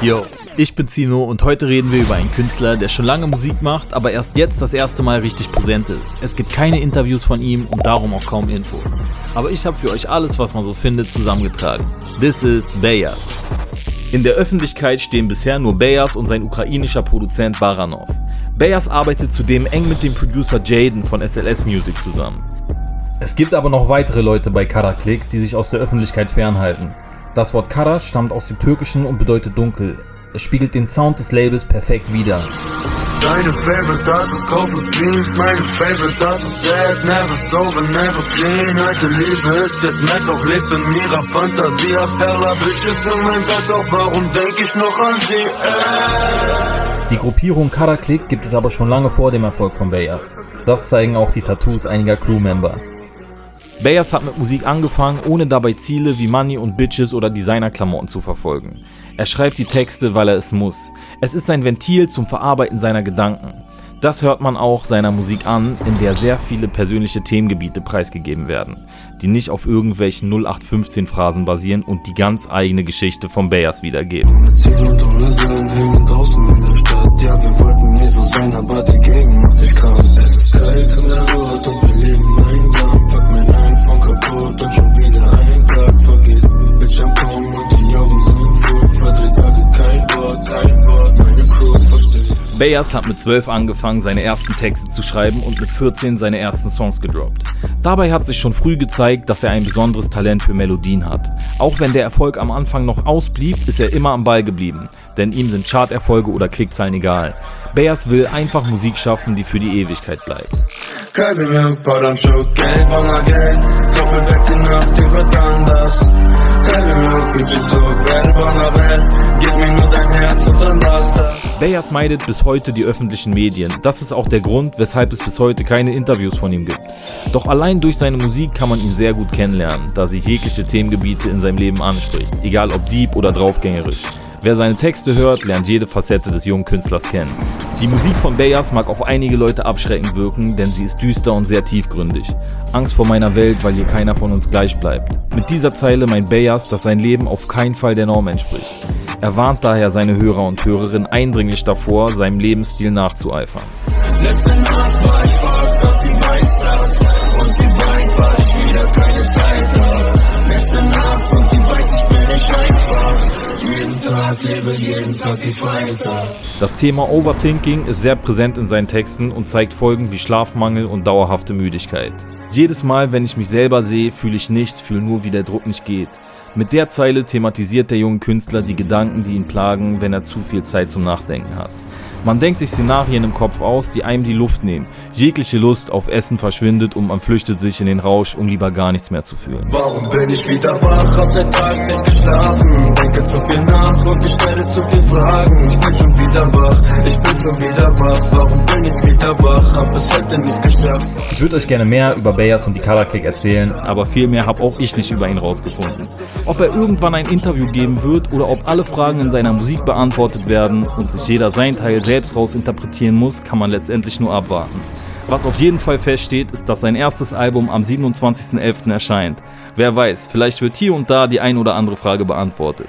Yo, ich bin Zino und heute reden wir über einen Künstler, der schon lange Musik macht, aber erst jetzt das erste Mal richtig präsent ist. Es gibt keine Interviews von ihm und darum auch kaum Infos. Aber ich habe für euch alles, was man so findet, zusammengetragen. This is Beyas. In der Öffentlichkeit stehen bisher nur Beyas und sein ukrainischer Produzent Baranov. Beyas arbeitet zudem eng mit dem Producer Jaden von SLS Music zusammen. Es gibt aber noch weitere Leute bei Karaklik, die sich aus der Öffentlichkeit fernhalten. Das Wort Kara stammt aus dem Türkischen und bedeutet dunkel. Es spiegelt den Sound des Labels perfekt wider. Deine favorite Art of Cold Dreams, meine favorite Art of Dead, never sober, never clean. Alte Liebe ist jetzt nett, doch lebt in ihrer Fantasie. Appella Bitches in mein Bett, doch warum denk ich noch an sie? Äh. Die Gruppierung Karaklik gibt es aber schon lange vor dem Erfolg von Bayers. Das zeigen auch die Tattoos einiger Crewmember. Bayers hat mit Musik angefangen, ohne dabei Ziele wie Money und Bitches oder Designerklamotten zu verfolgen. Er schreibt die Texte, weil er es muss. Es ist sein Ventil zum Verarbeiten seiner Gedanken. Das hört man auch seiner Musik an, in der sehr viele persönliche Themengebiete preisgegeben werden, die nicht auf irgendwelchen 0815 Phrasen basieren und die ganz eigene Geschichte von Bayers wiedergeben. Bayers hat mit 12 angefangen, seine ersten Texte zu schreiben und mit 14 seine ersten Songs gedroppt. Dabei hat sich schon früh gezeigt, dass er ein besonderes Talent für Melodien hat. Auch wenn der Erfolg am Anfang noch ausblieb, ist er immer am Ball geblieben, denn ihm sind Charterfolge oder Klickzahlen egal. Bayers will einfach Musik schaffen, die für die Ewigkeit bleibt. Bayers meidet bis heute die öffentlichen Medien. Das ist auch der Grund, weshalb es bis heute keine Interviews von ihm gibt. Doch allein durch seine Musik kann man ihn sehr gut kennenlernen, da sie jegliche Themengebiete in seinem Leben anspricht, egal ob deep oder draufgängerisch. Wer seine Texte hört, lernt jede Facette des jungen Künstlers kennen. Die Musik von Bayers mag auf einige Leute abschreckend wirken, denn sie ist düster und sehr tiefgründig. Angst vor meiner Welt, weil hier keiner von uns gleich bleibt. Mit dieser Zeile meint Bayers, dass sein Leben auf keinen Fall der Norm entspricht. Er warnt daher seine Hörer und Hörerinnen eindringlich davor, seinem Lebensstil nachzueifern. Das Thema Overthinking ist sehr präsent in seinen Texten und zeigt Folgen wie Schlafmangel und dauerhafte Müdigkeit. Jedes Mal, wenn ich mich selber sehe, fühle ich nichts, fühle nur, wie der Druck nicht geht. Mit der Zeile thematisiert der junge Künstler die Gedanken, die ihn plagen, wenn er zu viel Zeit zum Nachdenken hat. Man denkt sich Szenarien im Kopf aus, die einem die Luft nehmen. Jegliche Lust auf Essen verschwindet und man flüchtet sich in den Rausch, um lieber gar nichts mehr zu fühlen. Warum bin ich wieder wach? Hab seit Tagen nicht geschlafen. Denke zu viel nach und ich stelle zu viel Fragen. Ich bin schon wieder wach, ich bin schon wieder wach. Warum bin ich wieder wach? Hab es heute nicht. Ich würde euch gerne mehr über Bayers und die Color Kick erzählen, aber viel mehr habe auch ich nicht über ihn rausgefunden. Ob er irgendwann ein Interview geben wird oder ob alle Fragen in seiner Musik beantwortet werden und sich jeder sein Teil selbst rausinterpretieren muss, kann man letztendlich nur abwarten. Was auf jeden Fall feststeht, ist, dass sein erstes Album am 27.11. erscheint. Wer weiß, vielleicht wird hier und da die ein oder andere Frage beantwortet.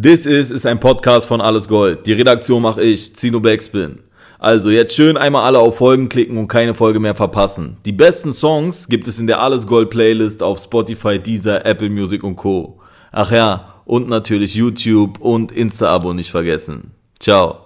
This is ist ein Podcast von Alles Gold. Die Redaktion mache ich, Zino Backspin. Also jetzt schön einmal alle auf Folgen klicken und keine Folge mehr verpassen. Die besten Songs gibt es in der Alles Gold Playlist auf Spotify, Deezer, Apple Music und Co. Ach ja, und natürlich YouTube und Insta-Abo nicht vergessen. Ciao.